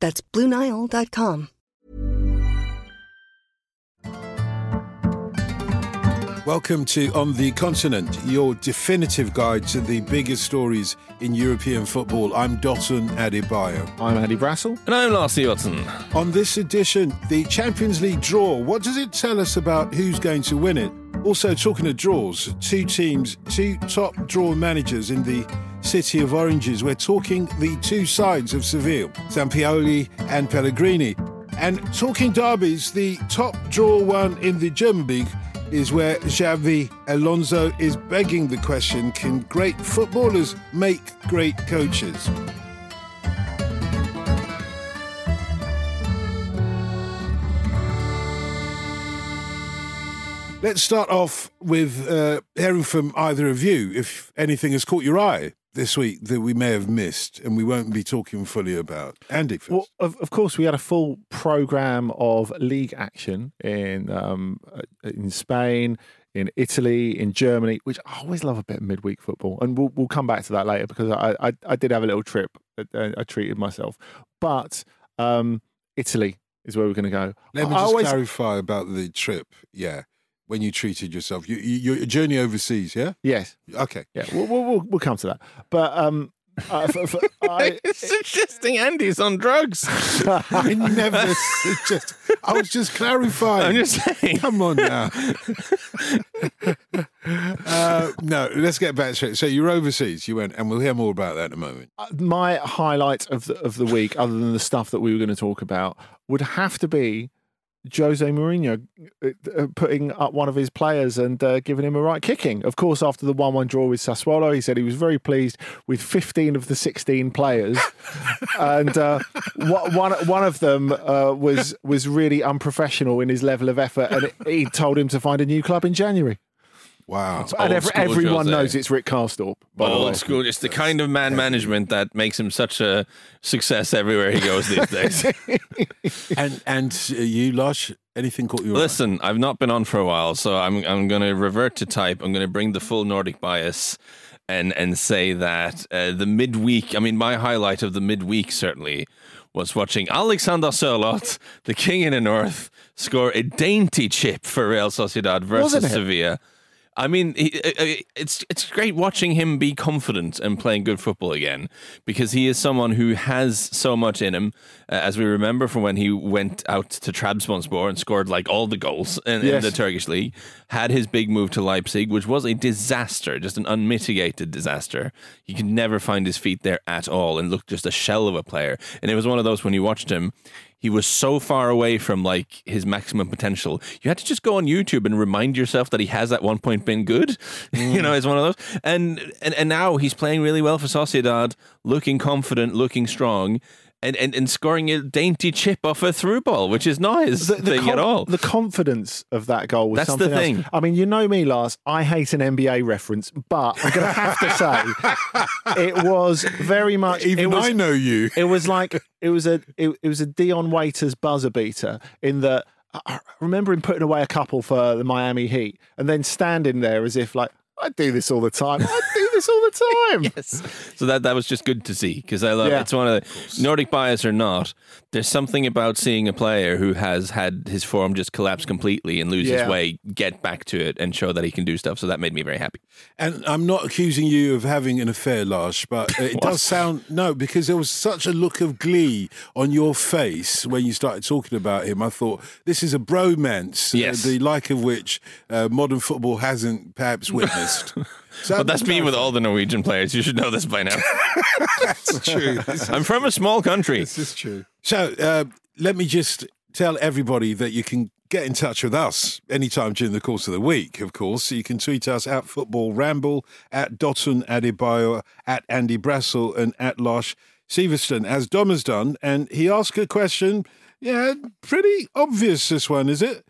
That's BlueNile.com. Welcome to On the Continent, your definitive guide to the biggest stories in European football. I'm Dotun Adebayo. I'm Andy Brassel. And I'm Lars Hjorten. On this edition, the Champions League draw. What does it tell us about who's going to win it? Also, talking of draws, two teams, two top draw managers in the city of oranges. We're talking the two sides of Seville, Sampaoli and Pellegrini. And talking derbies, the top draw one in the German league is where Xabi Alonso is begging the question can great footballers make great coaches? Let's start off with uh, hearing from either of you if anything has caught your eye this week that we may have missed and we won't be talking fully about. Andy, first. Well, of, of course, we had a full program of league action in um, uh, in Spain, in Italy, in Germany, which I always love a bit of midweek football, and we'll we'll come back to that later because I I, I did have a little trip. I, I treated myself, but um, Italy is where we're going to go. Let me just always- clarify about the trip. Yeah. When you treated yourself, you, you, your journey overseas, yeah? Yes. Okay. Yeah, we'll, we'll, we'll, come to that. But um, uh, f- f- I, suggesting Andy's on drugs. I never suggest. I was just clarifying. I'm just saying. Come on now. uh, no, let's get back to it. So you're overseas. You went, and we'll hear more about that in a moment. my highlight of the of the week, other than the stuff that we were going to talk about, would have to be Jose Mourinho uh, uh, putting up one of his players and uh, giving him a right kicking. Of course, after the 1 1 draw with Sassuolo, he said he was very pleased with 15 of the 16 players. and uh, one, one of them uh, was, was really unprofessional in his level of effort, and he told him to find a new club in January. Wow. And every, school everyone Jose. knows it's Rick Karsdorp. By the way. Old school. It's the kind of man management that makes him such a success everywhere he goes these days. and and uh, you, Lars, anything caught your eye? Listen, I've not been on for a while, so I'm I'm going to revert to type. I'm going to bring the full Nordic bias and and say that uh, the midweek. I mean, my highlight of the midweek certainly was watching Alexander Sörloth, the king in the north, score a dainty chip for Real Sociedad versus Wasn't it? Sevilla. I mean, he, uh, uh, it's it's great watching him be confident and playing good football again because he is someone who has so much in him. Uh, as we remember from when he went out to Trabzonspor and scored like all the goals in, in the Turkish league, had his big move to Leipzig, which was a disaster, just an unmitigated disaster. He could never find his feet there at all and looked just a shell of a player. And it was one of those when you watched him, he was so far away from like his maximum potential. You had to just go on YouTube and remind yourself that he has at one point been good. you know, mm. it's one of those. And, and and now he's playing really well for Sociedad, looking confident, looking strong. And, and, and scoring a dainty chip off a through ball, which is not his thing con- at all. The confidence of that goal was That's the something else. thing. I mean, you know me, Lars. I hate an NBA reference, but I'm going to have to say it was very much. Even was, I know you. It was like it was a it, it was a Dion Waiters buzzer beater in that. I I remember him putting away a couple for the Miami Heat and then standing there as if like I do this all the time. I do this all the time. yes. So that that was just good to see because I love Yeah. it's one of the Nordic bias or not. There's something about seeing a player who has had his form just collapse completely and lose Yeah. his way, get back to it and show that he can do stuff. So that made me very happy. And I'm not accusing you of having an affair, Lars, but it does sound no, because there was such a look of glee on your face when you started talking about him. I thought this is a bromance, uh, the like of which uh, modern football hasn't perhaps witnessed. But that's me with all the Norwegian players. You should know this by now. That's true. I'm from a small country. This is true. So uh, let me just tell everybody that you can get in touch with us anytime during the course of the week, of course. So you can tweet us at Football Ramble, at Dotun Adebayo, at Andy Brassel, and at Lars Sivertsen, as Dom has done. And he asked a question, yeah, pretty obvious this one, is it?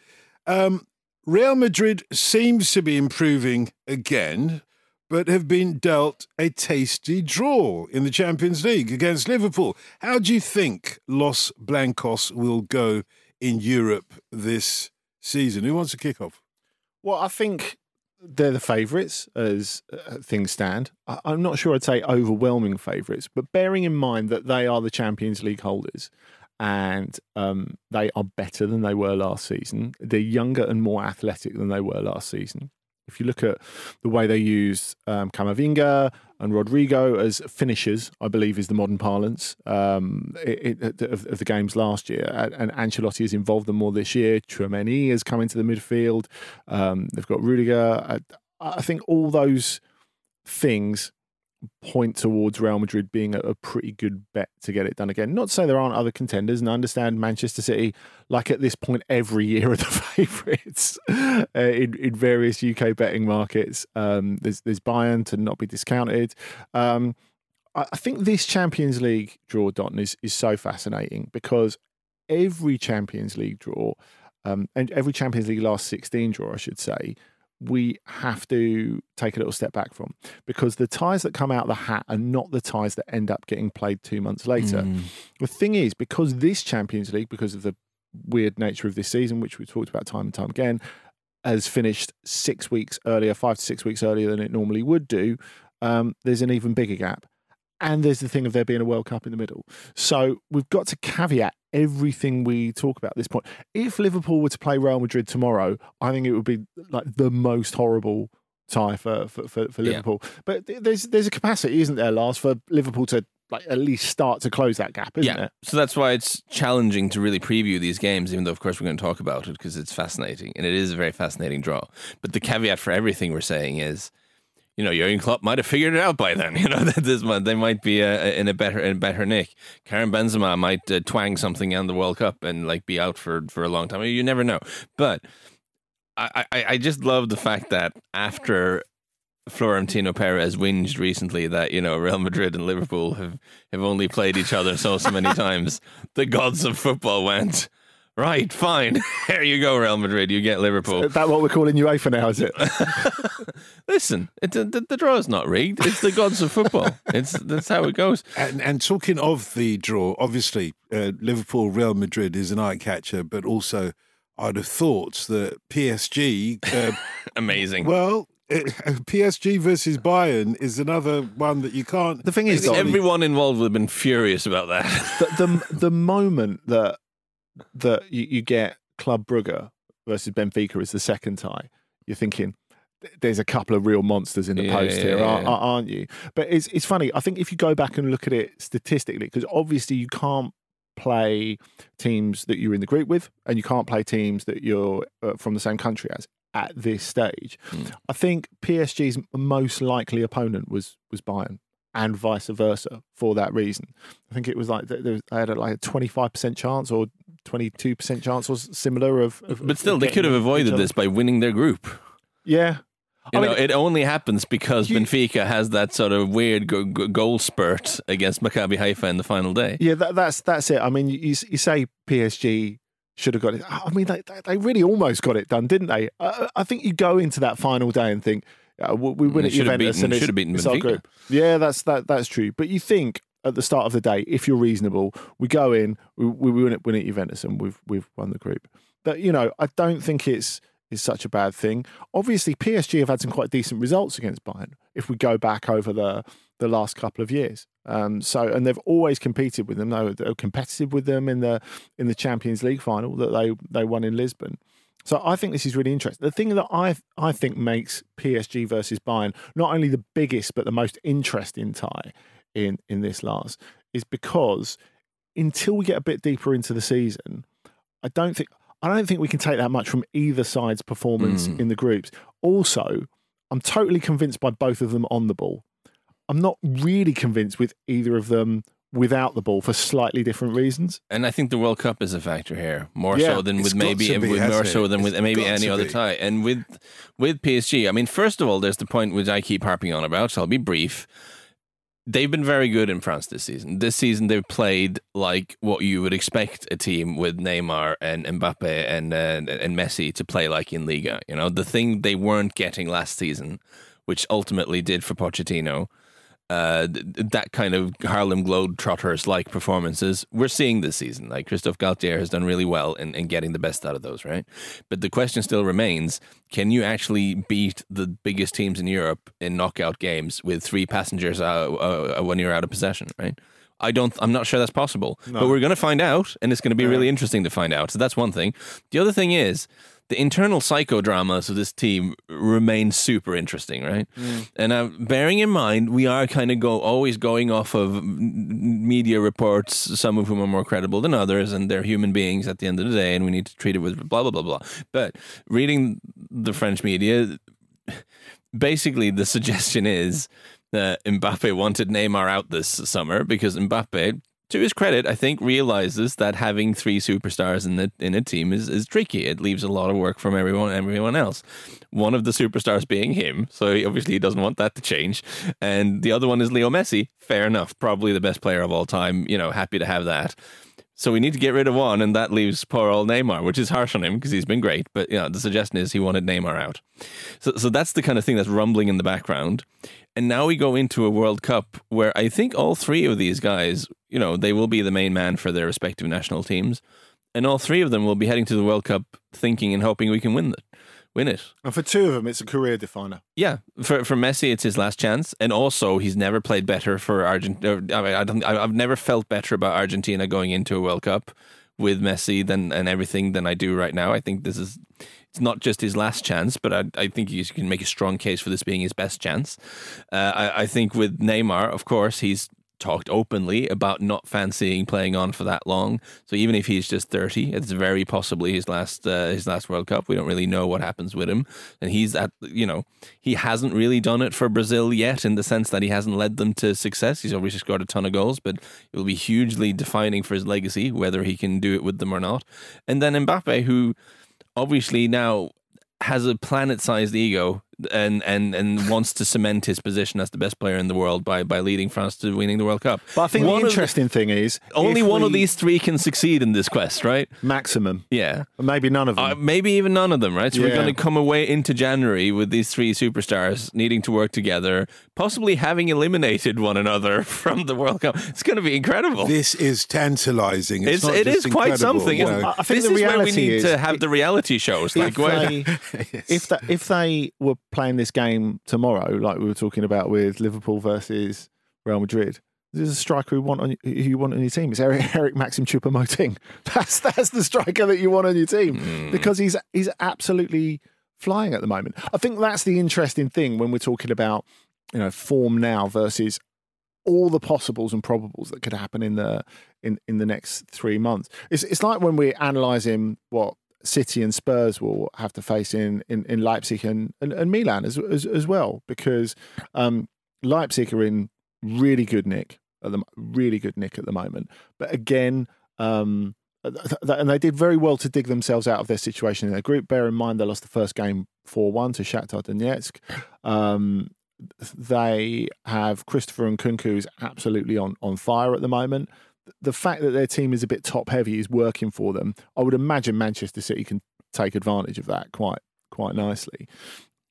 Um, Real Madrid seems to be improving again, but have been dealt a tasty draw in the Champions League against Liverpool. How do you think Los Blancos will go in Europe this season? Who wants to kick off? Well, I think they're the favourites as uh, things stand. I'm not sure I'd say overwhelming favourites, but bearing in mind that they are the Champions League holders and um, they are better than they were last season, they're younger and more athletic than they were last season. If you look at the way they use um, Camavinga and Rodrygo as finishers, I believe is the modern parlance um, it, it, of, of the games last year. And, Ancelotti has involved them more this year. Tchouaméni has come into the midfield. Um, they've got Rudiger. I, I think all those things point towards Real Madrid being a, a pretty good bet to get it done again. Not to say there aren't other contenders, and I understand Manchester City, like at this point every year, are the favourites uh, in, in various UK betting markets. Um, there's, there's Bayern to not be discounted. Um, I, I think this Champions League draw, Don, is, is so fascinating because every Champions League draw, um, and every Champions League last 16 draw, I should say, we have to take a little step back from because the ties that come out of the hat are not the ties that end up getting played two months later. Mm. The thing is, because this Champions League, because of the weird nature of this season, which we've talked about time and time again, has finished six weeks earlier, five to six weeks earlier than it normally would do, um, there's an even bigger gap. And there's the thing of there being a World Cup in the middle. So we've got to caveat everything we talk about at this point. If Liverpool were to play Real Madrid tomorrow, I think it would be like the most horrible tie for for, for, for Yeah. Liverpool. But there's there's a capacity, isn't there, Lars, for Liverpool to like at least start to close that gap, isn't yeah. there? So that's why it's challenging to really preview these games, even though, of course, we're going to talk about it because it's fascinating and it is a very fascinating draw. But the caveat for everything we're saying is you know, Jurgen Klopp might have figured it out by then. You know that this they might be uh, in a better in a better nick. Karim Benzema might uh, twang something on the World Cup and like be out for for a long time. You never know. But I I, I just love the fact that after Florentino Perez whinged recently that you know Real Madrid and Liverpool have have only played each other so so many times. The gods of football went. Right, fine. Here you go, Real Madrid. You get Liverpool. Is that what we're calling UEFA now? Is it? Listen, it, the, the draw is not rigged. It's the gods of football. It's that's how it goes. And, and talking of the draw, obviously uh, Liverpool Real Madrid is an eye catcher, but also I'd have thought that PSG, uh, amazing. Well, it, PSG versus Bayern is another one that you can't. The thing is, Donny, everyone involved would have been furious about that. the, the the moment that that you, you get Club Brugge versus Benfica is the second tie, you're thinking there's a couple of real monsters in the Yeah, post here, yeah, aren't, yeah. aren't you? But it's it's funny. I think if you go back and look at it statistically, because obviously you can't play teams that you're in the group with, and you can't play teams that you're uh, from the same country as at this stage. Hmm. I think PSG's most likely opponent was was Bayern. And vice versa for that reason. I think it was like there they had a, like a twenty five percent chance or twenty two percent chance or similar of. of But still, of they could have avoided this by winning their group. Yeah, You I know, mean- it only happens because Benfica has that sort of weird go- go- goal spurt against Maccabi Haifa in the final day. Yeah, that, that's that's it. I mean, you, you say PSG should have got it. I mean, they they- really almost got it done, didn't they? I, I think you go into that final day and think uh, we we win They at Juventus beaten- and should have beaten it's our Benfica. group. Yeah, that's that that's true. But you think at the start of the day, if you're reasonable, we go in, we, we win at win at Juventus, and we've we've won the group. But you know, I don't think it's is such a bad thing. Obviously, PSG have had some quite decent results against Bayern. If we go back over the the last couple of years, um, so and they've always competed with them. They were, they were competitive with them in the in the Champions League final that they they won in Lisbon. So I think this is really interesting. The thing that I I think makes PSG versus Bayern not only the biggest but the most interesting tie in in this last is because until we get a bit deeper into the season, I don't think I don't think we can take that much from either side's performance Mm. in the groups. Also, I'm totally convinced by both of them on the ball. I'm not really convinced with either of them without the ball for slightly different reasons. And I think the World Cup is a factor here, more Yeah, so than with maybe be, with more hasn't so it? than with It's maybe any other tie. And with with PSG, I mean, first of all, there's the point which I keep harping on about. So I'll be brief. They've been very good in France this season. This season, they've played like what you would expect a team with Neymar and Mbappe and uh, and Messi to play like in Liga. You know, the thing they weren't getting last season, which ultimately did for Pochettino, uh, that kind of Harlem Globetrotters like performances we're seeing this season. Like Christophe Galtier has done really well in, in getting the best out of those, right? But the question still remains can you actually beat the biggest teams in Europe in knockout games with three passengers uh, uh, when you're out of possession, right? I don't. I'm not sure that's possible, but we're going to find out, and it's going to be really interesting to find out. So that's one thing. The other thing is the internal psychodramas of this team remain super interesting, right? And uh, bearing in mind, we are kind of go always going off of media reports, some of whom are more credible than others, and they're human beings at the end of the day, and we need to treat it with blah blah blah blah. But reading the French media, basically the suggestion is that Mbappe wanted Neymar out this summer because Mbappe, to his credit, I think realizes that having three superstars in the in a team is, is tricky. It leaves a lot of work from everyone everyone else. One of the superstars being him, so he obviously he doesn't want that to change. And the other one is Leo Messi. Fair enough, probably the best player of all time. You know, happy to have that. So we need to get rid of one, and that leaves poor old Neymar, which is harsh on him because he's been great. But you know, the suggestion is he wanted Neymar out. So, so that's the kind of thing that's rumbling in the background. And now we go into a World Cup where I think all three of these guys, you know, they will be the main man for their respective national teams, and all three of them will be heading to the World Cup thinking and hoping we can win it. Win it. And for two of them, it's a career definer. Yeah, for for Messi, it's his last chance, and also he's never played better for Argentina. I mean, I don't. I've never felt better about Argentina going into a World Cup with Messi than and everything than I do right now. I think this is. It's not just his last chance, but I, I think you can make a strong case for this being his best chance. Uh, I, I think with Neymar, of course, he's talked openly about not fancying playing on for that long. So even if he's just 30, it's very possibly his last uh, his last World Cup. We don't really know what happens with him. And he's at you know, he hasn't really done it for Brazil yet in the sense that he hasn't led them to success. He's obviously scored a ton of goals, but it will be hugely defining for his legacy whether he can do it with them or not. And then Mbappe who obviously now has a planet-sized ego and, and and wants to cement his position as the best player in the world by by leading France to winning the World Cup. But I think One the of interesting thing is only if one of these three can succeed in this quest, right? maximum, Yeah. maybe none of them. Uh, maybe even none of them, right? So we're going to come away into January with these three superstars needing to work together, possibly having eliminated one another from the World Cup. It's going to be incredible. This is tantalising. It's, It's, not it just is quite incredible, something. you isn't know. it? I think this the is where we reality need is to have it- the reality shows. Like, if where, they, if that if they were playing this game tomorrow, like we were talking about with Liverpool versus Real Madrid, there's a striker who want on who you want on your team. It's Eric, Eric Maxim Choupo-Moting. That's that's the striker that you want on your team Hmm. because he's he's absolutely flying at the moment. I think that's the interesting thing when we're talking about you know form now versus all the possibles and probables that could happen in the in, in the next three months. It's it's like when we're analysing what City and Spurs will have to face in in, in Leipzig and, and, and Milan as, as as well because um, Leipzig are in really good nick at the really good nick at the moment. But again. Um, th- th- and they did very well to dig themselves out of their situation in their group. Bear in mind they lost the first game four one to Shakhtar Donetsk. Um, they have Christopher Nkunku who's absolutely on, on fire at the moment. The fact that their team is a bit top heavy is working for them. I would imagine Manchester City can take advantage of that quite quite nicely.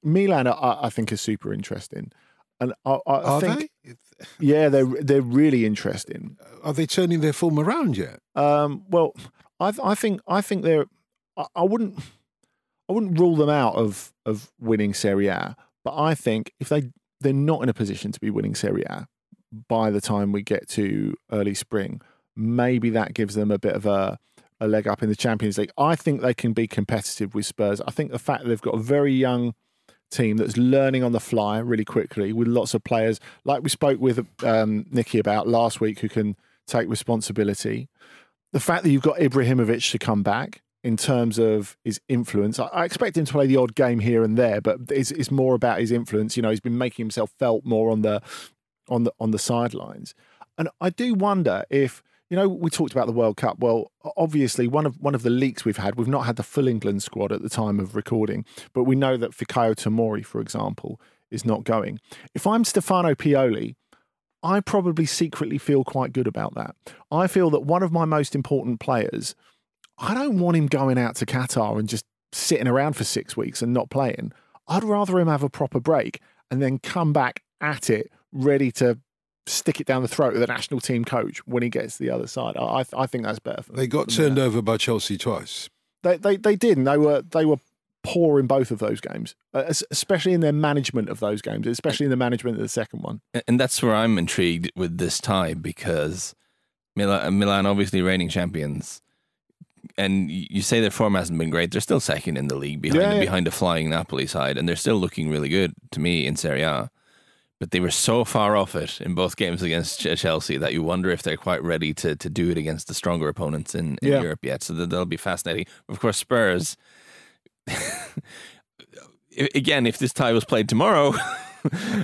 Milan, I, I think, is super interesting, and I, I Are think they? yeah, they're they're really interesting. Are they turning their form around yet? Um, well, I I think I think they're. I, I wouldn't I wouldn't rule them out of of winning Serie A, but I think if they they're not in a position to be winning Serie A by the time we get to early spring, maybe that gives them a bit of a a leg up in the Champions League. I think they can be competitive with Spurs. I think the fact that they've got a very young team that's learning on the fly really quickly with lots of players like we spoke with um, Nicky about last week who can take responsibility. The fact that you've got Ibrahimovic to come back in terms of his influence, I, I expect him to play the odd game here and there, but it's, it's more about his influence. You know, he's been making himself felt more on the on the on the sidelines, and I do wonder if you know we talked about the World Cup. Well, obviously one of one of the leaks we've had, we've not had the full England squad at the time of recording, but we know that Fikayo Tomori, for example, is not going. If I'm Stefano Pioli, I probably secretly feel quite good about that. I feel that one of my most important players, I don't want him going out to Qatar and just sitting around for six weeks and not playing. I'd rather him have a proper break and then come back at it, ready to stick it down the throat of the national team coach when he gets to the other side. I, I- I think that's better. For They got turned Milan. over by Chelsea twice. They, they they did, and they were they were poor in both of those games, uh, especially in their management of those games, especially in the management of the second one. And that's where I'm intrigued with this tie because Milan, Milan obviously reigning champions. And you say their form hasn't been great. They're still second in the league behind Yeah, yeah. behind a flying Napoli side, and they're still looking really good to me in Serie A. But they were so far off it in both games against Chelsea that you wonder if they're quite ready to to do it against the stronger opponents in, in Yeah. Europe yet. So that, that'll be fascinating. Of course, Spurs. again, if this tie was played tomorrow,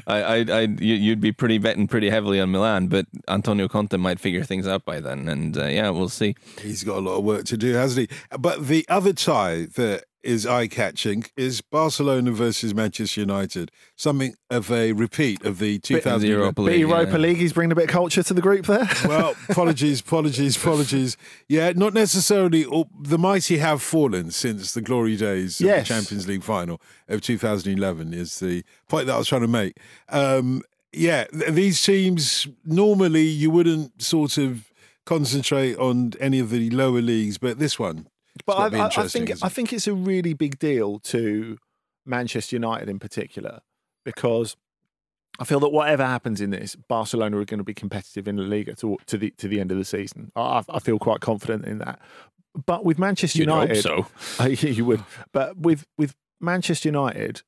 I, I, I, you- you'd be pretty betting pretty heavily on Milan. But Antonio Conte might figure things out by then, and uh, yeah, we'll see. He's got a lot of work to do, hasn't he? But the other tie that is eye catching is Barcelona versus Manchester United. Something of a repeat of the 2000 Europa League, Europa yeah. League, he's bringing a bit of culture to the group there. Well, apologies, apologies, apologies. Yeah, not necessarily. all- The mighty have fallen since the glory days of Yes. the Champions League final of 2011. Is the point that I was trying to make. Um, yeah, these teams normally you wouldn't sort of concentrate on any of the lower leagues, but this one. But it's gotta be I, I, think I think it's a really big deal to Manchester United in particular because I feel that whatever happens in this, Barcelona are going to be competitive in the Liga to, to the to the end of the season. I, I feel quite confident in that. But with Manchester You'd hope United, so. You would. But with with Manchester United,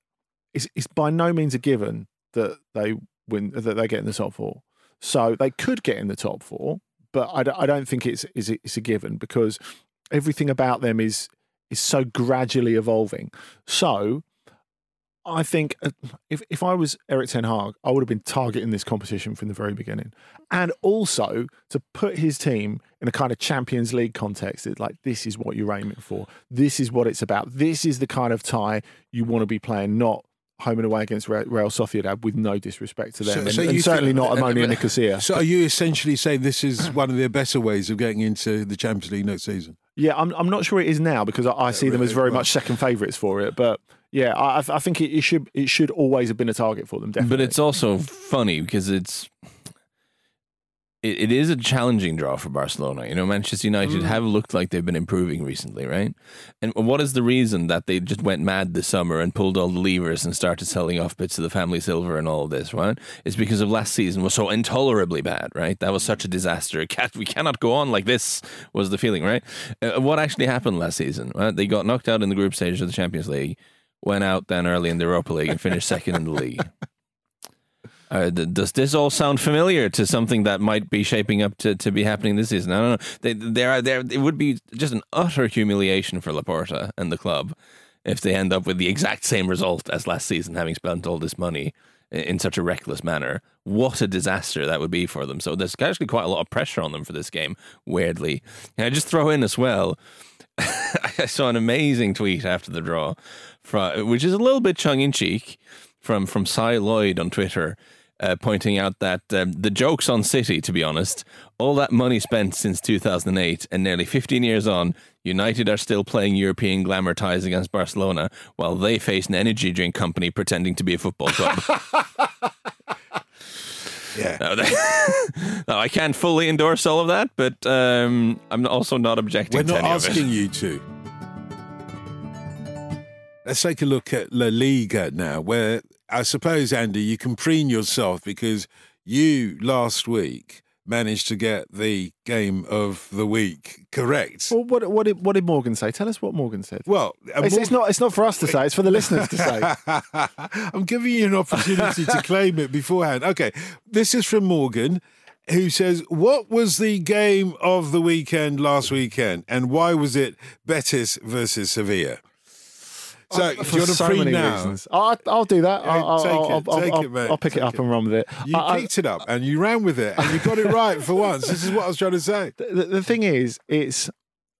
it's, it's by no means a given that they win that they get in the top four. So they could get in the top four, but I, don't- I don't think it's, it's, it's a given because everything about them is is so gradually evolving. So I think uh, if if I was Erik Ten Hag, I would have been targeting this competition from the very beginning, and also to put his team in a kind of Champions League context. It's like this is what you're aiming for. This is what it's about. This is the kind of tie you want to be playing, not home and away against Real Sociedad. With no disrespect to them, and, and certainly think- not Omonia Nicosia. So are you essentially saying this is one of the better ways of getting into the Champions League next season? Yeah, I'm I'm not sure it is now because I, I see them as very much second favourites for it. But yeah, I I think it, it should it should always have been a target for them. Definitely. But it's also funny because it's it, it is a challenging draw for Barcelona. You know, Manchester United Mm. have looked like they've been improving recently, right? And what is the reason that they just went mad this summer and pulled all the levers and started selling off bits of the family silver and all this, right? It's because of last season was so intolerably bad, right? That was such a disaster. We cannot go on like this. Was the feeling, right? Uh, what actually happened last season? Right? They got knocked out in the group stage of the Champions League, went out then early in the Europa League and finished second in the league. Uh, th- does this all sound familiar to something that might be shaping up to, to be happening this season? I don't know. They, there, are, there, it would be just an utter humiliation for Laporta and the club if they end up with the exact same result as last season, having spent all this money in such a reckless manner. What a disaster that would be for them. So there's actually quite a lot of pressure on them for this game, weirdly. And I just throw in as well. I saw an amazing tweet after the draw, which is a little bit tongue in cheek, from from Sid Lowe on Twitter, uh, pointing out that um, the jokes on City, to be honest, all that money spent since 2008 and nearly 15 years on, United are still playing European glamour ties against Barcelona while they face an energy drink company pretending to be a football club. Yeah. No, they- no, I can't fully endorse all of that, but um, I'm also not objecting We're to not any of it. asking you to. Let's take a look at La Liga now, where I suppose, Andy, you can preen yourself because you last week managed to get the game of the week correct. Well, what what did what did Morgan say? Tell us what Morgan said. Well, uh, it's, it's not it's not for us to say. It's for the listeners to say. I'm giving you an opportunity to claim it beforehand. Okay, this is from Morgan, who says, "What was the game of the weekend last weekend, and why was it Betis versus Sevilla?" So, do For you want to so pre many now? reasons. I'll, I'll do that. I'll, I'll, take it, I'll, I'll, I'll, I'll pick it up and run with it. You I- I- picked it up and you ran with it, and you got it right for once. This is what I was trying to say. the, the thing is, it's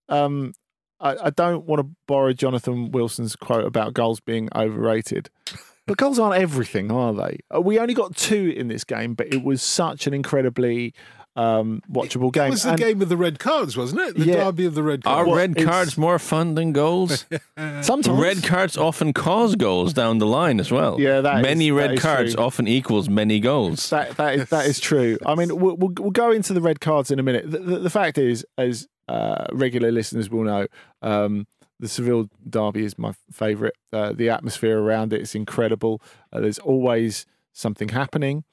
um, I, I don't want to borrow Jonathan Wilson's quote about goals being overrated, but goals aren't everything, are they? Uh, We only got two in this game, but it was such an incredibly um, watchable game. It was the And game of the red cards, wasn't it? The Yeah. derby of the red Are cards. Well, red cards more fun than goals? Sometimes red cards often cause goals down the line as well. Yeah, that is- many that red is cards true. often equals many goals. That that is that is true. I mean, we'll, we'll, we'll go into the red cards in a minute. The, the, the fact is, as uh, regular listeners will know, um, the Seville derby is my favourite. Uh, the atmosphere around it is incredible. Uh, there's always something happening.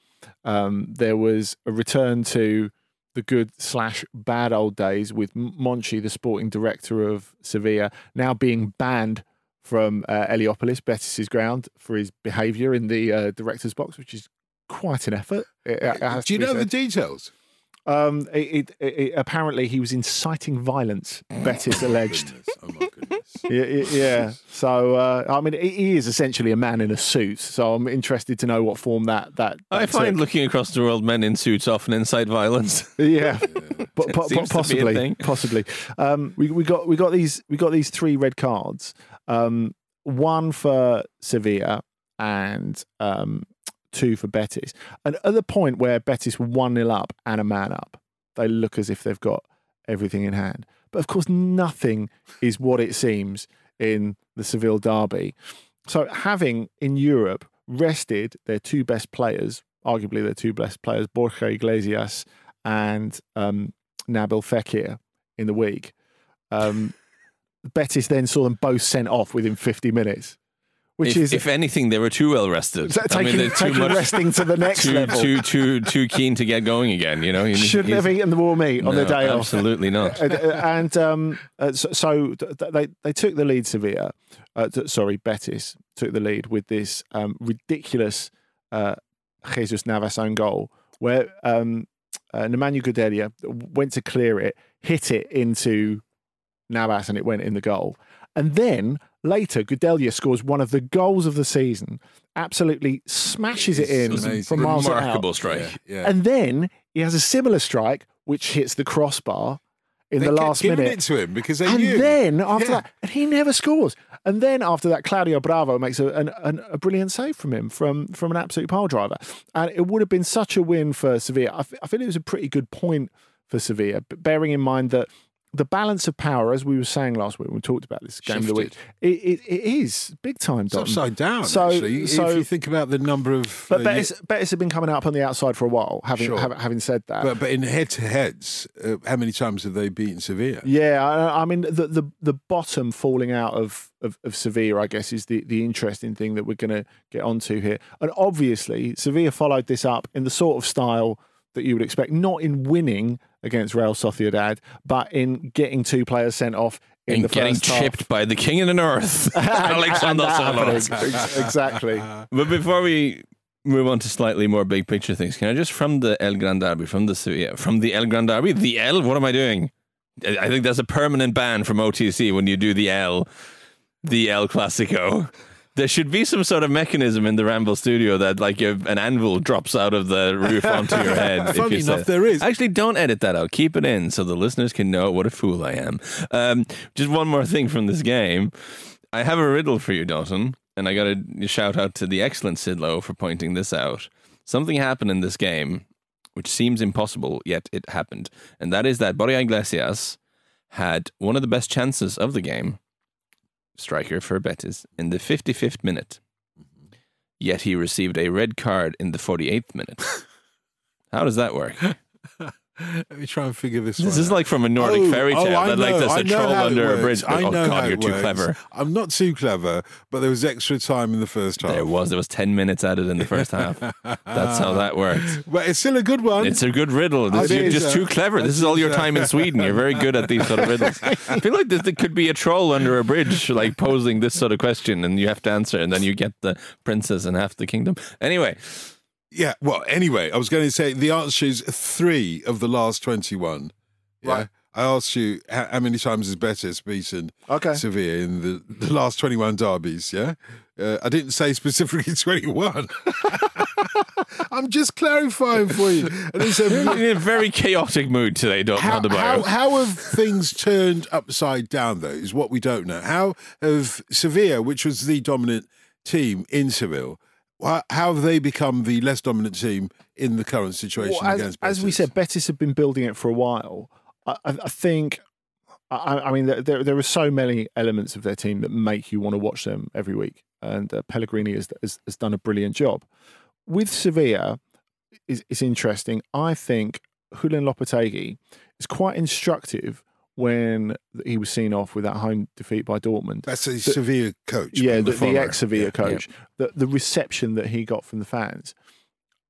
Um, there was a return to the good slash bad old days with Monchi, the sporting director of Sevilla, now being banned from uh, Heliopolis, Betis's ground, for his behaviour in the uh, director's box, which is quite an effort. It- it Do you know the details? Um, it, it, it, apparently, he was inciting violence. Betis alleged. Goodness, oh my goodness. Yeah, yeah, yeah. So uh, I mean, he- he is essentially a man in a suit. So I'm interested to know what form that that. I find took. looking across the world, men in suits often incite violence. Yeah, Po- po- Seems to be a possibly, possibly. Um, we we got we got these we got these three red cards. Um, one for Sevilla and um, two for Betis. And at the point where Betis were one 0 up and a man up, they look as if they've got everything in hand. But of course, nothing is what it seems in the Seville derby. So having in Europe rested their two best players, arguably their two best players, Borja Iglesias and um, Nabil Fekir in the week. Um, Betis then saw them both sent off within 50 minutes, which if, is if anything, they were too well rested. Taking- they're too taking resting to the next too, level. Too, too, too keen to get going again. You know, You- shouldn't have eaten the raw meat on the No, day off. Absolutely not. and and, um, uh, so, so th- th- they they took the lead. Sevilla, uh, sorry, Betis took the lead with this um, ridiculous uh, Jesus Navas own goal, where um, uh, Nemanja Gudelj went to clear it, hit it into Navas, and it went in the goal. And then later, Gudelj scores one of the goals of the season, absolutely smashes it in amazing. from miles out. Remarkable strike. Yeah. And then he has a similar strike which hits the crossbar in They the last giving minute. it to him because they and knew. then after Yeah. that, and he never scores. And then after that, Claudio Bravo makes a, an, an, a brilliant save from him from from an absolute pile driver, and it would have been such a win for Sevilla. I, f- I feel it was a pretty good point for Sevilla, but bearing in mind that the balance of power, as we were saying last week when we talked about this game of the week, it, it, it is big time. It's upside down, So, actually. so if you think about the number of. but uh, Betis, Betis have been coming up on the outside for a while. Having Sure. having, having said that, But, but in head to heads, uh, how many times have they beaten Sevilla? Yeah, I, I mean the, the the bottom falling out of, of, of Sevilla, I guess, is the, the interesting thing that we're going to get onto here. And obviously, Sevilla followed this up in the sort of style that you would expect, not in winning against Real Sociedad, but in getting two players sent off in And the getting first half. chipped by the king of the north, Alexander and that Sanchez. happening. Ex- Exactly. But before we move on to slightly more big picture things, can I just from the El Gran Derby, from the Sevilla, from the El Gran Derby, the L? What am I doing? I I think that's a permanent ban from OTC when you do the L, the El Clasico. There should be some sort of mechanism in the Ramble studio that, like, if an anvil drops out of the roof onto your head. if Funny say- enough, there is. Actually, don't edit that out. Keep it in so the listeners can know what a fool I am. Um, just one more thing from this game. I have a riddle for you, Dotun, and I got to shout out to the excellent Sid Lowe for pointing this out. Something happened in this game which seems impossible, yet it happened, and that is that Borja Iglesias had one of the best chances of the game, striker for Betis, in the 55th minute. Mm-hmm. Yet he received a red card in the 48th minute. How does that work? Let me try and figure this out. This is out. like from a Nordic Oh, fairy oh, tale I that like know, there's I a troll under a bridge. I oh know God, how you're too clever. I'm not too clever, but there was extra time in the first half. There was. There was 10 minutes added in the first half. That's how that works. But it's still a good one. It's a good riddle. This, you're just too clever. This is all your time in Sweden. You're very good at these sort of riddles. I feel like this, there could be a troll under a bridge, like posing this sort of question, and you have to answer, and then you get the princess and half the kingdom. Anyway, Yeah, well, anyway, I was going to say the answer is three of the last 21. Yeah? Right. I asked you how, how many times has Betis beaten Okay. Sevilla in the, the last 21 derbies, yeah? Uh, I didn't say specifically 21. I'm just clarifying for you. And it's a, in a very chaotic mood today, Dotun how, how, how have things turned upside down, though, is what we don't know. How have Sevilla, which was the dominant team in Seville, how have they become the less dominant team in the current situation Well, as, against as we said, Betis have been building it for a while. I, I think, I, I mean, there there are so many elements of their team that make you want to watch them every week, and uh, Pellegrini has, has has done a brilliant job. With Sevilla, is it's interesting. I think Julen Lopetegui is quite instructive when he was seen off with that home defeat by Dortmund. That's a Sevilla coach. Yeah, right? the, the, ex Sevilla Yeah, coach. The the reception that he got from the fans,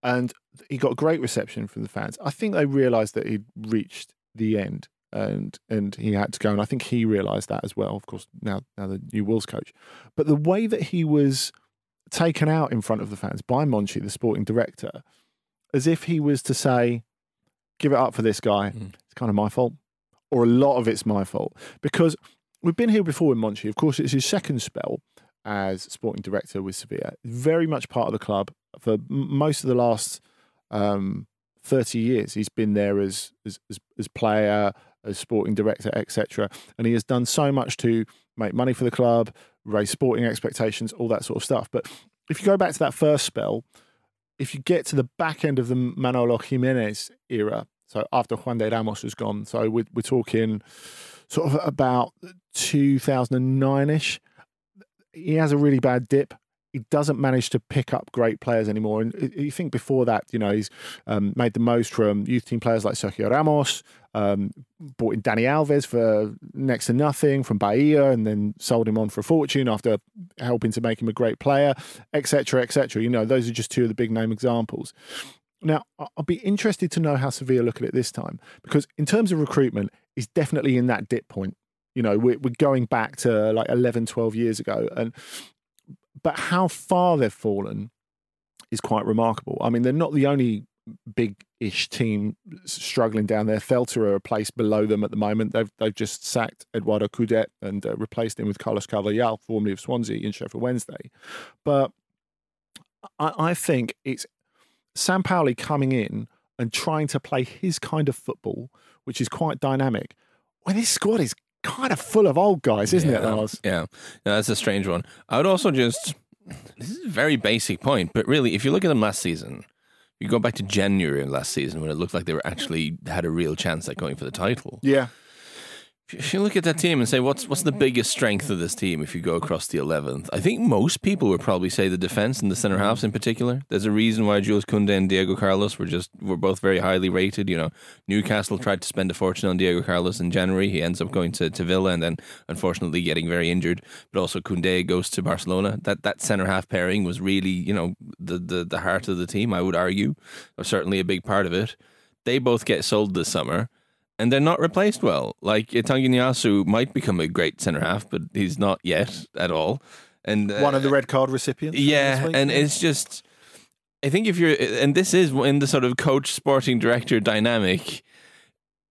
and he got great reception from the fans. I think they realised that he'd reached the end, and and he had to go. And I think he realised that as well. Of course, now now the new Wolves coach, but the way that he was taken out in front of the fans by Monchi, the sporting director, as if he was to say, "Give it up for this guy. Mm. It's kind of my fault." or a lot of it's my fault because we've been here before with Monchi. Of course, it's his second spell as sporting director with Sevilla. Very much part of the club for most of the last um, thirty years. He's been there as as, as, player, as sporting director, etc. And he has done so much to make money for the club, raise sporting expectations, all that sort of stuff. But if you go back to that first spell, if you get to the back end of the Manolo Jimenez era, so after Juande Ramos has gone, so we're, we're talking sort of about 2009 ish, he has a really bad dip. He doesn't manage to pick up great players anymore. And you think before that, you know, he's um, made the most from youth team players like Sergio Ramos, um, bought in Dani Alves for next to nothing from Bahia, and then sold him on for a fortune after helping to make him a great player, etc., etc. You know, those are just two of the big name examples. Now, I'll be interested to know how Sevilla look at it this time because, in terms of recruitment, he's definitely in that dip point. You know, we're, we're going back to like 11, 12 years ago. And but how far they've fallen is quite remarkable. I mean, they're not the only big-ish team struggling down there. Celta are a place below them at the moment. They've they've just sacked Eduardo Coudet and uh, replaced him with Carlos Carvalhal, formerly of Swansea in Sheffield Wednesday. But I, I think it's Sampaoli coming in and trying to play his kind of football, which is quite dynamic. When his squad is kind of full of old guys, isn't yeah, it, Lars? Yeah, no, that's a strange one. I would also just this is a very basic point, but really, if you look at them last season, you go back to January of last season when it looked like they were actually had a real chance at going for the title. Yeah. If you look at that team and say what's what's the biggest strength of this team if you go across the eleventh, I think most people would probably say the defense and the centre halves in particular. There's a reason why Jules Koundé and Diego Carlos were just were both very highly rated. You know, Newcastle tried to spend a fortune on Diego Carlos in January. He ends up going to, to Villa and then unfortunately getting very injured. But also Koundé goes to Barcelona. That that centre half pairing was really you know the, the the heart of the team. I would argue, or certainly a big part of it. They both get sold this summer and they're not replaced well. Like Tanguy Nianzou might become a great centre half, but he's not yet at all. And uh, One of the red card recipients. yeah, and it's just, I think if you're, and this is in the sort of coach sporting director dynamic.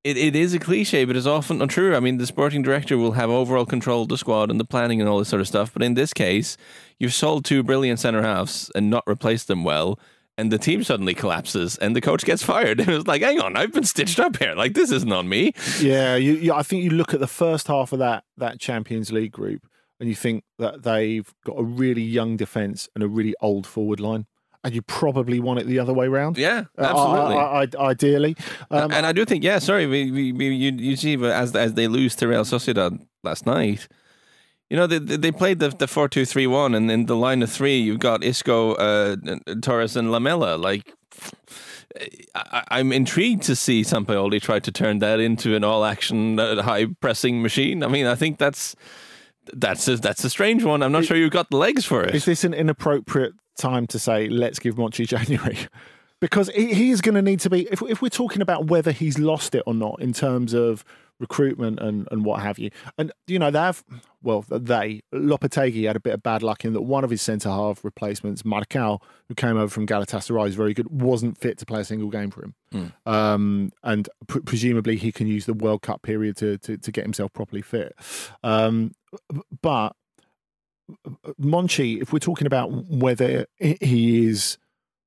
It, it is a cliche, but it's often untrue. I mean, the sporting director will have overall control of the squad and the planning and all this sort of stuff. But in this case, you've sold two brilliant centre halves and not replaced them well and the team suddenly collapses and the coach gets fired. It was like, hang on, I've been stitched up here. Like this isn't on me. Yeah, you, you, I think you look at the first half of that that Champions League group, and you think that they've got a really young defence and a really old forward line, and you probably want it the other way round. Yeah, Uh, absolutely. I- I- ideally, um, and I do think, yeah, sorry, we, we, we, you, you see, but as as they lose to Real Sociedad last night, you know, they they played the the four two three one, and in the line of three, you've got Isco, uh, Torres, and Lamela. Like, I, I'm intrigued to see Sampaoli try to turn that into an all action, uh, high pressing machine. I mean, I think that's that's a, that's a strange one. I'm not sure you've got the legs for it. is this an inappropriate time to say let's give Monchi January? Because he, he is going to need to be. If, if we're talking about whether he's lost it or not in terms of recruitment and, and what have you, and you know they have. Well, they Lopetegui had a bit of bad luck in that one of his centre half replacements, Marcão, who came over from Galatasaray, is very good, wasn't fit to play a single game for him. Mm. Um, and pre- presumably he can use the World Cup period to to, to get himself properly fit. Um, but Monchi, if we're talking about whether he is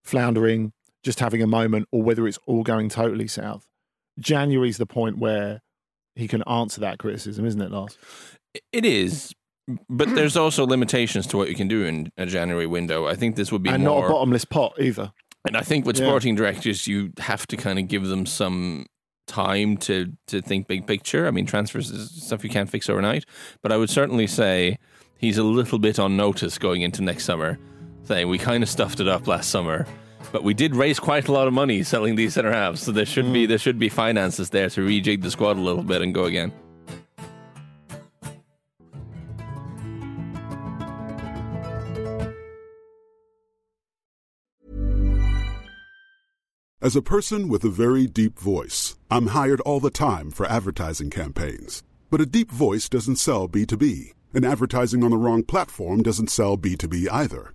floundering, just having a moment, or whether it's all going totally south, January's the point where he can answer that criticism, isn't it, Lars? It is. But there's also limitations to what you can do in a January window. I think this would be and more not a bottomless pot either. And I think with Yeah. sporting directors, you have to kind of give them some time to to think big picture. I mean, transfers is stuff you can't fix overnight, but I would certainly say he's a little bit on notice going into next summer, saying we kind of stuffed it up last summer. But we did raise quite a lot of money selling these center halves, so there should be mm. there should be finances there to rejig the squad a little bit and go again. As a person with a very deep voice, I'm hired all the time for advertising campaigns. But a deep voice doesn't sell B2B, and advertising on the wrong platform doesn't sell B2B either.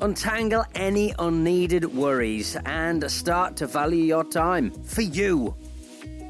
Untangle any unneeded worries and start to value your time for you.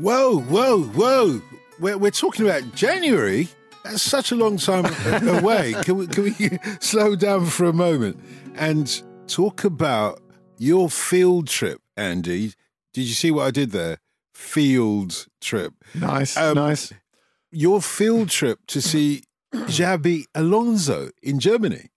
Whoa, whoa, whoa. We're, we're talking about January. That's such a long time away. Can we, can we slow down for a moment and talk about your field trip, Andy? Did you see what I did there? Field trip. Nice, Um, nice. Your field trip to see Xabi Alonso in Germany.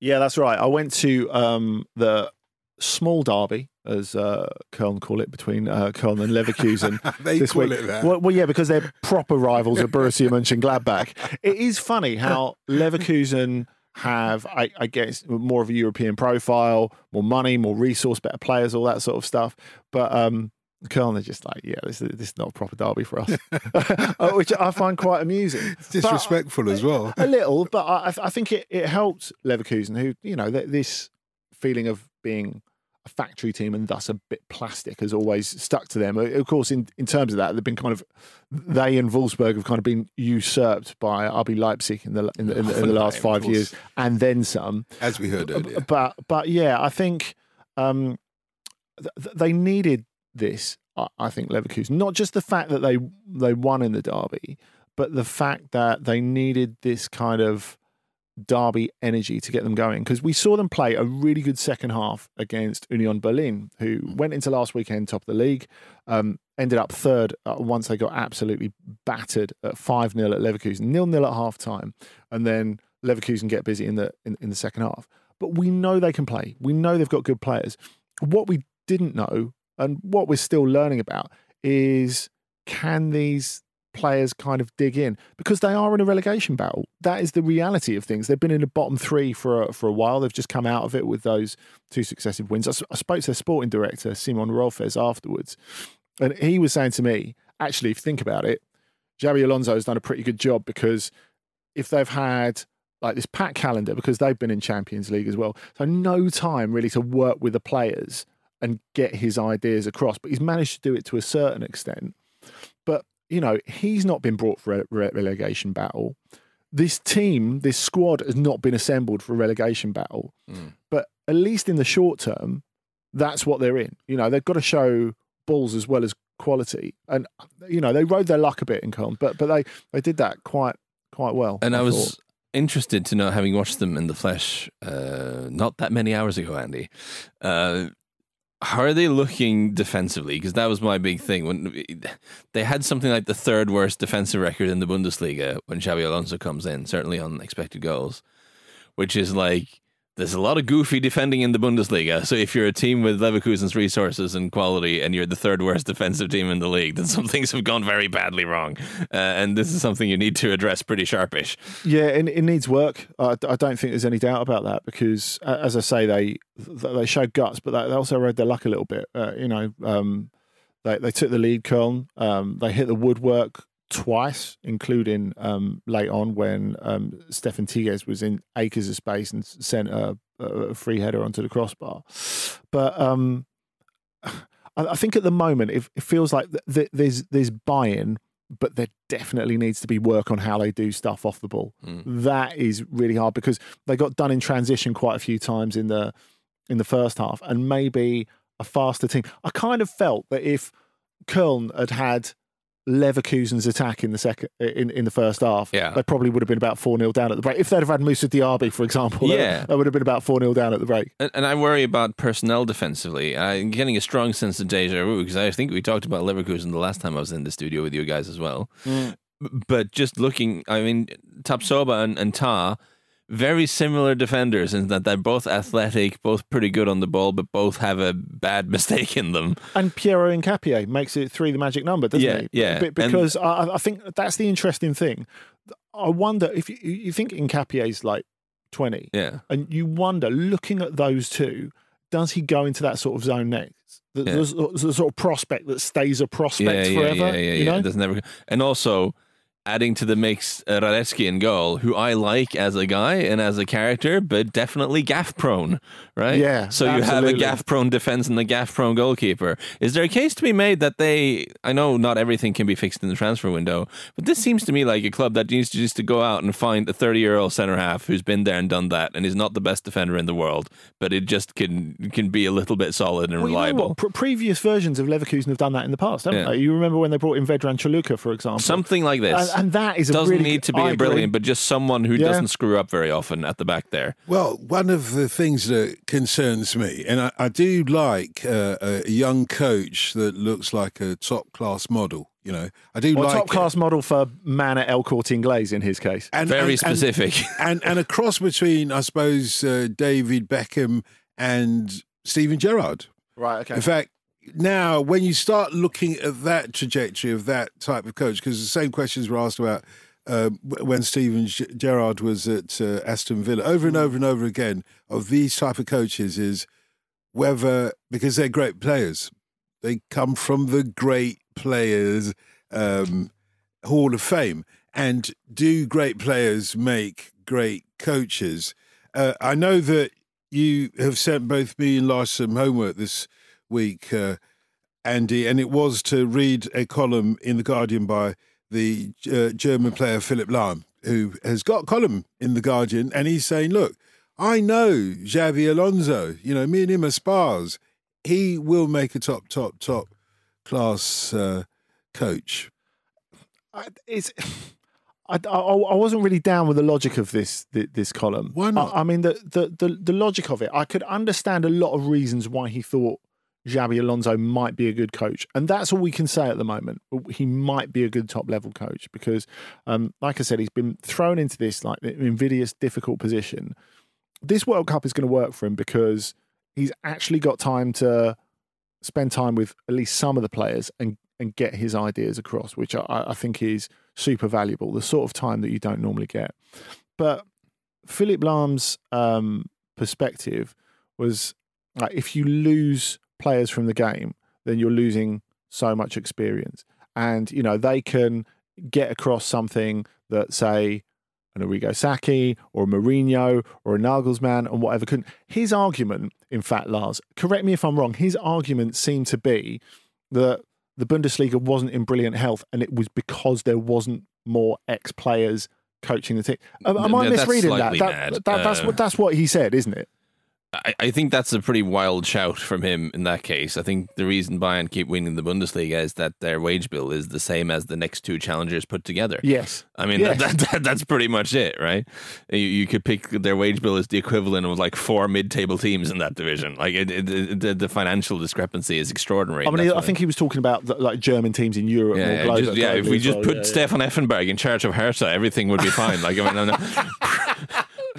Yeah, that's right. I went to um, the small derby, as uh, Köln call it, between uh, Köln and Leverkusen. They this call week. it that. Well, well, yeah, because they're proper rivals of Borussia Mönchengladbach. It is funny how Leverkusen have, I, I guess, more of a European profile, more money, more resource, better players, all that sort of stuff. But um, Köln are just like, yeah, this, this is not a proper derby for us, which I find quite amusing. It's disrespectful as well. A little, but I, I think it, it helped Leverkusen, who, you know, th- this feeling of being a factory team and thus a bit plastic has always stuck to them. Of course, in, in terms of that, they've been kind of, they and Wolfsburg have kind of been usurped by RB Leipzig in the, in the, in the, in the last five years and then some. As we heard earlier. But, but yeah, I think um, th- th- they needed this. I- I think Leverkusen, not just the fact that they they won in the derby, but the fact that they needed this kind of derby energy to get them going. Because we saw them play a really good second half against Union Berlin, who went into last weekend top of the league, um, ended up third uh, once they got absolutely battered at 5 0 at Leverkusen, nil nil at half time, and then Leverkusen get busy in the in, in the second half. But we know they can play. We know they've got good players. What we didn't know and what we're still learning about is can these players kind of dig in because they are in a relegation battle. That is the reality of things. They've been in the bottom three for a, for a while. They've just come out of it with those two successive wins. I spoke to their sporting director Simon Rolfes afterwards, and he was saying to me, actually, if you think about it, Xabi Alonso has done a pretty good job because if they've had like this packed calendar because they've been in Champions League as well, so no time really to work with the players and get his ideas across. But he's managed to do it to a certain extent. But you know, he's not been brought for a re- relegation battle. This team, this squad has not been assembled for a relegation battle. But at least in the short term, that's what they're in. You know, they've got to show balls as well as quality. And you know, they rode their luck a bit in Cologne, but but they they did that quite quite well. And I, was thought. interested to know, having watched them in the flesh uh, not that many hours ago, Andy, uh, how are they looking defensively? Because that was my big thing. When they had something like the third worst defensive record in the Bundesliga when Xabi Alonso comes in, certainly on expected goals, which is like there's a lot of goofy defending in the Bundesliga. So if you're a team with Leverkusen's resources and quality, and you're the third worst defensive team in the league, then some things have gone very badly wrong. Uh, and this is something you need to address pretty sharpish. Yeah, it, it needs work. I, I don't think there's any doubt about that because, as I say, they they showed guts, but they, they also rode their luck a little bit. Uh, you know, um, they they took the lead, Köln. Um, they hit the woodwork twice, including um, late on when um, Steffen Tigges was in acres of space and sent a, a free header onto the crossbar. But um, I, think at the moment it, it feels like th- th- there's there's buy-in, but there definitely needs to be work on how they do stuff off the ball. That is really hard because they got done in transition quite a few times in the in the first half, and maybe a faster team. I kind of felt that if Köln had had Leverkusen's attack in the second in, in the first half, Yeah. they probably would have been about 4 0 down at the break. If they'd have had Moussa Diaby, for example, they- Yeah. they would have been about 4 0 down at the break. And, and I worry about personnel defensively. I'm getting a strong sense of deja vu because I think we talked about Leverkusen the last time I was in the studio with you guys as well. Mm. But just looking, I mean, Tapsoba and, and Ta, very similar defenders in that they're both athletic, both pretty good on the ball, but both have a bad mistake in them. And Piero Hincapié makes it three the magic number, doesn't Yeah, he? yeah. And- Because I, I think that's the interesting thing. I wonder if you, you think Hincapié's like 20, Yeah. and you wonder, looking at those two, does he go into that sort of zone next? The, Yeah. the, the sort of prospect that stays a prospect yeah, forever. Yeah, yeah, yeah, you yeah. know? It doesn't ever. And also, adding to the mix, uh, Hradecky in goal, who I like as a guy and as a character, but definitely gaff prone, right? Yeah, So you have a gaff prone defense and a gaff prone goalkeeper. Is there a case to be made that they? I know not everything can be fixed in the transfer window, but this seems to me like a club that needs to just to go out and find a thirty-year-old centre half who's been there and done that, and is not the best defender in the world, but it just can can be a little bit solid and Well, you know reliable. Pre- previous versions of Leverkusen have done that in the past, haven't Yeah. they? You remember when they brought in Vedran Ćorluka, for example? Something like this. And, and that is a doesn't really need to be I a agree. brilliant, but just someone who Yeah. doesn't screw up very often at the back there. Well, one of the things that concerns me, and I, I do like uh, a young coach that looks like a top class model. You know, I do Well, like top class model for man at El Corte Inglés in his case. And- Very and- and- specific. and and a cross between, I suppose, uh, David Beckham and Steven Gerrard. Right. Okay. In fact, now when you start looking at that trajectory of that type of coach, because the same questions were asked about uh, when Steven Gerrard was at uh, Aston Villa, over and over and over again, of these type of coaches is whether because they're great players, they come from the great players um, Hall of Fame, and do great players make great coaches? Uh, I know that you have sent both me and Lars some homework this week, uh, Andy, and it was to read a column in The Guardian by the uh, German player Philipp Lahm, who has got a column in The Guardian, and he's saying, look, I know Xabi Alonso, you know, me and him are spars. He will make a top, top, top class uh, coach. I, it's. I, I, I wasn't really down with the logic of this this column. Why not? I, I mean, the, the the the logic of it. I could understand a lot of reasons why he thought Xabi Alonso might be a good coach, and that's all we can say at the moment. He might be a good top level coach because, um, like I said, he's been thrown into this like invidious, difficult position. This World Cup is going to work for him because he's actually got time to spend time with at least some of the players and and get his ideas across, which I, I think is super valuable. The sort of time that you don't normally get. But Philipp Lahm's um, perspective was like if you lose players from the game, then you're losing so much experience, and you know they can get across something that say an Arrigo Sacchi or a Mourinho or a Nagelsmann and whatever couldn't. His argument, in fact, Lars, correct me if I'm wrong, his argument seemed to be that the Bundesliga wasn't in brilliant health and it was because there wasn't more ex players coaching the team. Am, am I misreading that? That, that- that's Uh, what that's what he said, isn't it? I, I think that's a pretty wild shout from him in that case. I think the reason Bayern keep winning the Bundesliga is that their wage bill is the same as the next two challengers put together. Yes. I mean, Yes. that, that, that's pretty much it, right? You, you could pick their wage bill as the equivalent of like four mid-table teams in that division. Like it, it, it, the, the financial discrepancy is extraordinary. I mean, I think he was talking about the, like German teams in Europe. yeah, global, just- yeah, if we just well. put Yeah. Stefan Effenberg in charge of Hertha, everything would be fine. Like, I mean,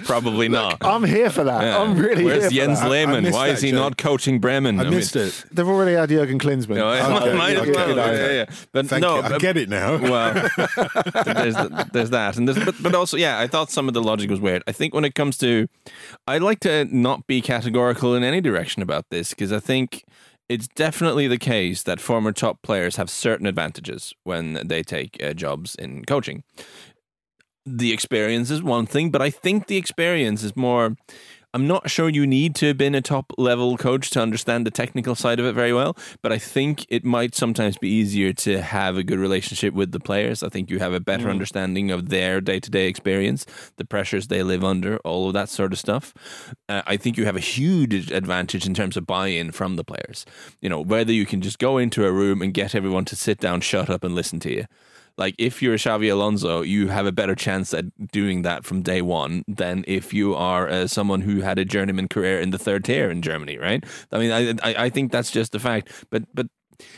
probably not. I'm here for that. Yeah. I'm really Where's here for Jens that. Lehmann? missed Why that is he not coaching Bremen? I mean, missed it. They've already had Jurgen Klinsmann. Know, Okay, okay, well. Yeah, yeah. But Thank no, you. I get it now. Well, there's there's that, and there's, but but also yeah, I thought some of the logic was weird. I think when it comes to, I'd like to not be categorical in any direction about this because I think it's definitely the case that former top players have certain advantages when they take uh, jobs in coaching. The experience is one thing, but I think the experience is more. I'm not sure you need to have been a top level coach to understand the technical side of it very well, but I think it might sometimes be easier to have a good relationship with the players. I think you have a better Mm. understanding of their day to day experience, the pressures they live under, all of that sort of stuff. Uh, I think you have a huge advantage in terms of buy in from the players. You know, whether you can just go into a room and get everyone to sit down, shut up, and listen to you. Like if you're a Xabi Alonso, you have a better chance at doing that from day one than if you are uh, someone who had a journeyman career in the third tier in Germany, right? I mean, I I, I think that's just a fact. But but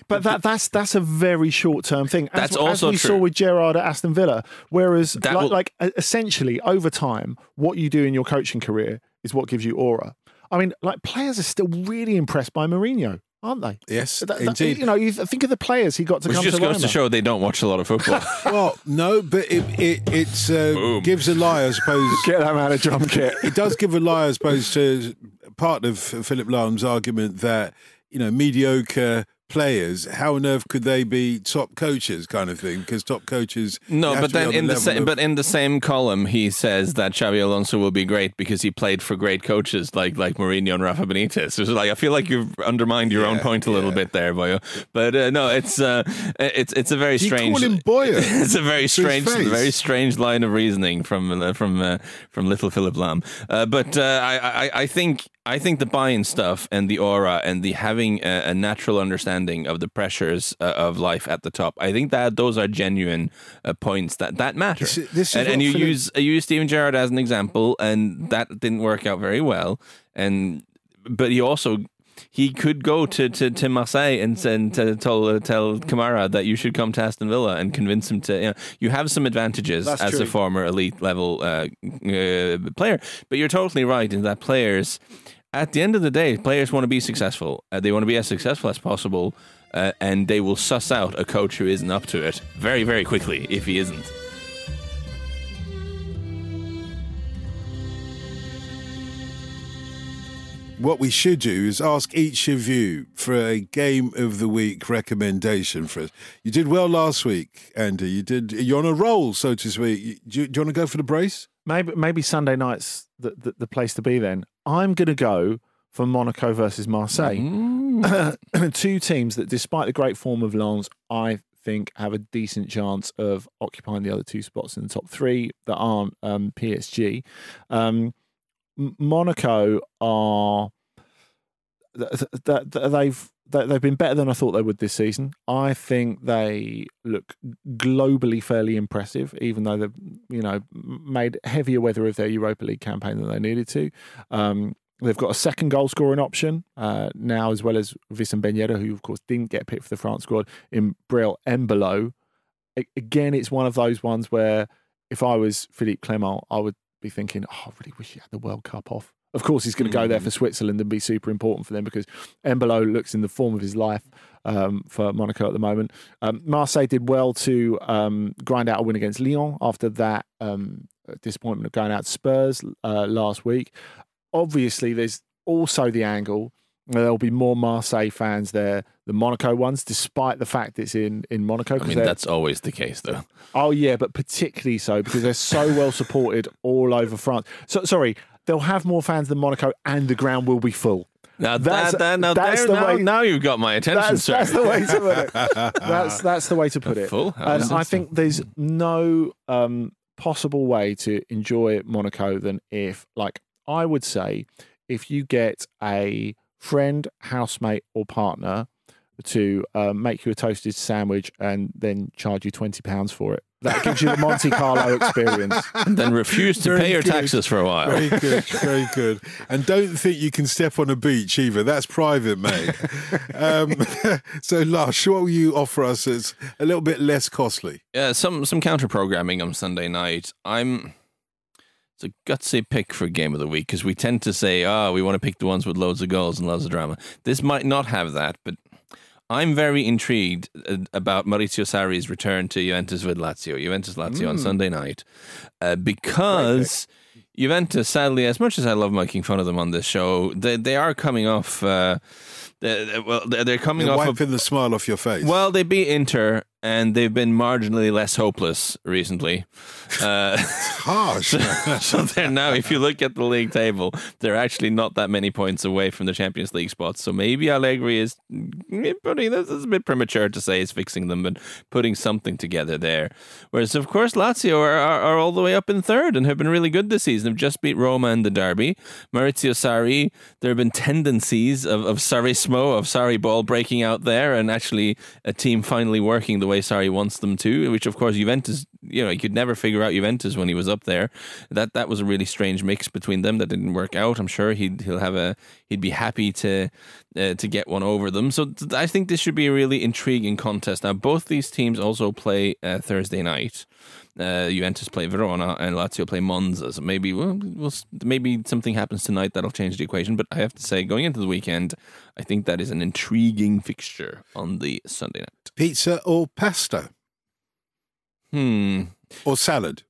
But that that's that's a very short term thing. As, That's also as we true. saw with Gerrard at Aston Villa. Whereas, like, will- like essentially over time, what you do in your coaching career is what gives you aura. I mean, like players are still really impressed by Mourinho, aren't they? Yes, That- that- indeed. You know, you think of the players he got to which come just to goes Roma. to show they don't watch a lot of football. well, no, but it it it's, uh, gives a lie, I suppose. Get that out of drum kit. It does give a lie, I suppose, to part of Philipp Lahm's argument that you know mediocre players, how on earth could they be top coaches, kind of thing? Because top coaches, No, but then in the level same of- but in the same column he says that Xabi Alonso will be great because he played for great coaches like like Mourinho and Rafa Benitez. It's like I feel like you've undermined your own point a little bit there, Boyo. But uh, no, it's uh, it's it's a very You strange. call him Boyo it's a very strange, very strange line of reasoning from uh, from uh, from little Philipp Lahm. Uh, but uh, I, I I think I think the buy-in stuff and the aura and the having a, a natural understanding of the pressures uh, of life at the top. I think that those are genuine uh, points that that matter. This is- this is and, and you Philip- use you use Steven Gerrard as an example, and that didn't work out very well. And but he also. He could go to, to, to Marseille and, and to tell uh, tell Kamara that you should come to Aston Villa and convince him to. You know, you have some advantages That's as true. a former elite level uh, uh, player, but you're totally right in that players, at the end of the day, players want to be successful. Uh, they want to be as successful as possible, uh, and they will suss out a coach who isn't up to it very very quickly if he isn't. What we should do is ask each of you for a game of the week recommendation for us. You did well last week, Andy. You did. You're on a roll, so to speak. Do you, do you want to go for the brace? Maybe maybe Sunday night's the, the, the place to be. Then I'm going to go for Monaco versus Marseille. Two teams that, despite the great form of Lens, I think have a decent chance of occupying the other two spots in the top three that aren't um, PSG. Um, Monaco are th- th- th- th- they've they- they've been better than I thought they would this season. I think they look globally fairly impressive, even though they've you know made heavier weather of their Europa League campaign than they needed to. Um, they've got a second goal scoring option uh, now, as well as Wissam Ben Yedder, who of course didn't get picked for the France squad in Breel Embolo. Again, it's one of those ones where if I was Philippe Clement, I would be thinking, oh, I really wish he had the World Cup off. Of course, he's going to go there for Switzerland and be super important for them because Embolo looks in the form of his life um, for Monaco at the moment. Um, Marseille did well to um, grind out a win against Lyon after that um, disappointment of going out to Spurs uh, last week. Obviously, there's also the angle where there'll be more Marseille fans there than Monaco ones, despite the fact it's in, in Monaco. I mean, that's always the case, though. Oh yeah, but particularly so because they're so well supported all over France. So sorry, they'll have more fans than Monaco, and the ground will be full. Now, That's- that, that, now, that's there, the now, way- now you've got my attention, That's, sir. that's the way to put it. That's that's the way to put it. full And. I think there's no um, possible way to enjoy Monaco than if, like, I would say, if you get a friend, housemate, or partner to um, make you a toasted sandwich and then charge you twenty pounds for it. That gives you the Monte Carlo experience. and then refuse to Very pay your good. taxes for a while. Very good, very good. And don't think you can step on a beach either. That's private, mate. um, so, Lars, what will you offer us that's a little bit less costly? Yeah, some some counter programming on Sunday night. I'm it's a gutsy pick for game of the week because we tend to say, "Oh, we want to pick the ones with loads of goals and loads of drama." This might not have that, but I'm very intrigued uh, about Maurizio Sarri's return to Juventus with Lazio. Juventus Lazio on Mm. Sunday night uh, because. Juventus, sadly, as much as I love making fun of them on this show, they they are coming off. Uh, they- they- well, they're they're coming They're off. wiping the smile off your face. well, they beat Inter and they've been marginally less hopeless recently. Uh, Harsh. so, so they're now, if you look at the league table, they're actually not that many points away from the Champions League spots. So maybe Allegri is putting this is a bit premature to say he's fixing them, but putting something together there. Whereas, of course, Lazio are, are, are all the way up in third and have been really good this season. Have just beat Roma in the derby. Maurizio Sarri, there have been tendencies of, of Sarrismo, of Sarri ball breaking out there, and actually a team finally working the way Sarri wants them to, which of course Juventus, you know, you could never figure out Juventus when he was up there. That that was a really strange mix between them that didn't work out. I'm sure he'd he'll have a he'd be happy to uh, to get one over them. So I think this should be a really intriguing contest. Now both these teams also play uh, Thursday night. Uh, Juventus play Verona and Lazio play Monza. So maybe well, we'll, maybe something happens tonight that'll change the equation. But I have to say, going into the weekend, I think that is an intriguing fixture on the Sunday night. Pizza or pasta? Hmm. Or salad?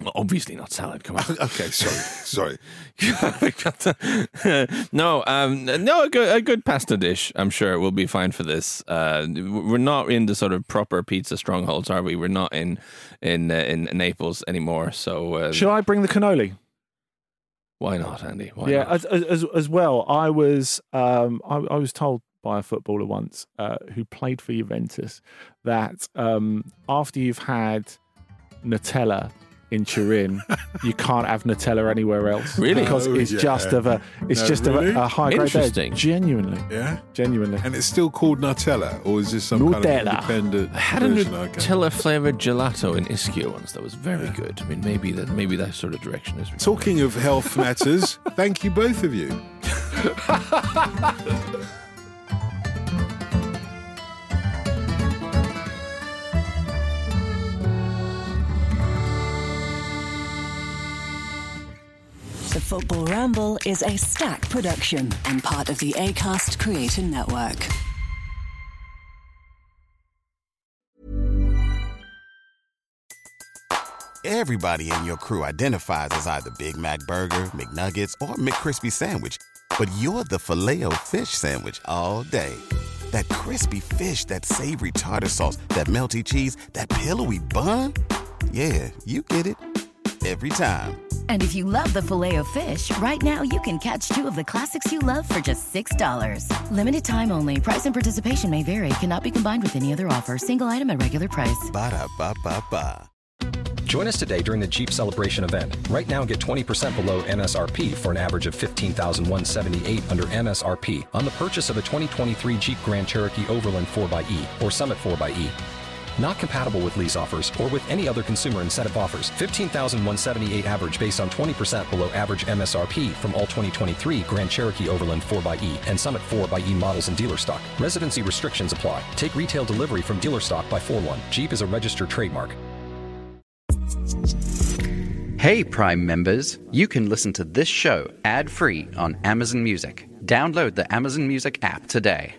Well, obviously not salad. Come on. okay, sorry, sorry. no, um, no, a good, a good pasta dish. I'm sure it will be fine for this. Uh, we're not in the sort of proper pizza strongholds, are we? We're not in in uh, in Naples anymore. So, uh, Shall I bring the cannoli? why not, Andy? Why yeah, not? as, as as well. I was um I, I was told by a footballer once uh, who played for Juventus that um, after you've had Nutella in Turin, you can't have Nutella anywhere else. Really? Because Oh, it's yeah. just of a it's No, just really? of a, a high grade. there. Interesting. Genuinely, Yeah? genuinely. And it's still called Nutella, or is this some kind of Nutella. independent I had a. Nutella flavored gelato in Ischia once. That was very good. I mean, maybe that maybe that sort of direction is. Talking of health matters, thank you both of you. Football Ramble is a stack production and part of the ACAST Creator Network. Everybody in your crew identifies as either Big Mac Burger, McNuggets, or McCrispy Sandwich. But you're the filet fish Sandwich all day. That crispy fish, that savory tartar sauce, that melty cheese, that pillowy bun. Yeah, you get it. Every time. And if you love the filet of fish, right now you can catch two of the classics you love for just $6. Limited time only. Price and participation may vary. Cannot be combined with any other offer. Single item at regular price. Ba-da-ba-ba-ba. Join us today during the Jeep Celebration event. Right now, get 20% below MSRP for an average of 15178 under MSRP on the purchase of a 2023 Jeep Grand Cherokee Overland 4xE or Summit 4xE. Not compatible with lease offers or with any other consumer incentive offers. 15,178 average based on 20% below average MSRP from all 2023 Grand Cherokee Overland 4xE and Summit 4xE models in dealer stock. Residency restrictions apply. Take retail delivery from dealer stock by 4 1. Jeep is a registered trademark. Hey, Prime members, you can listen to this show ad free on Amazon Music. Download the Amazon Music app today.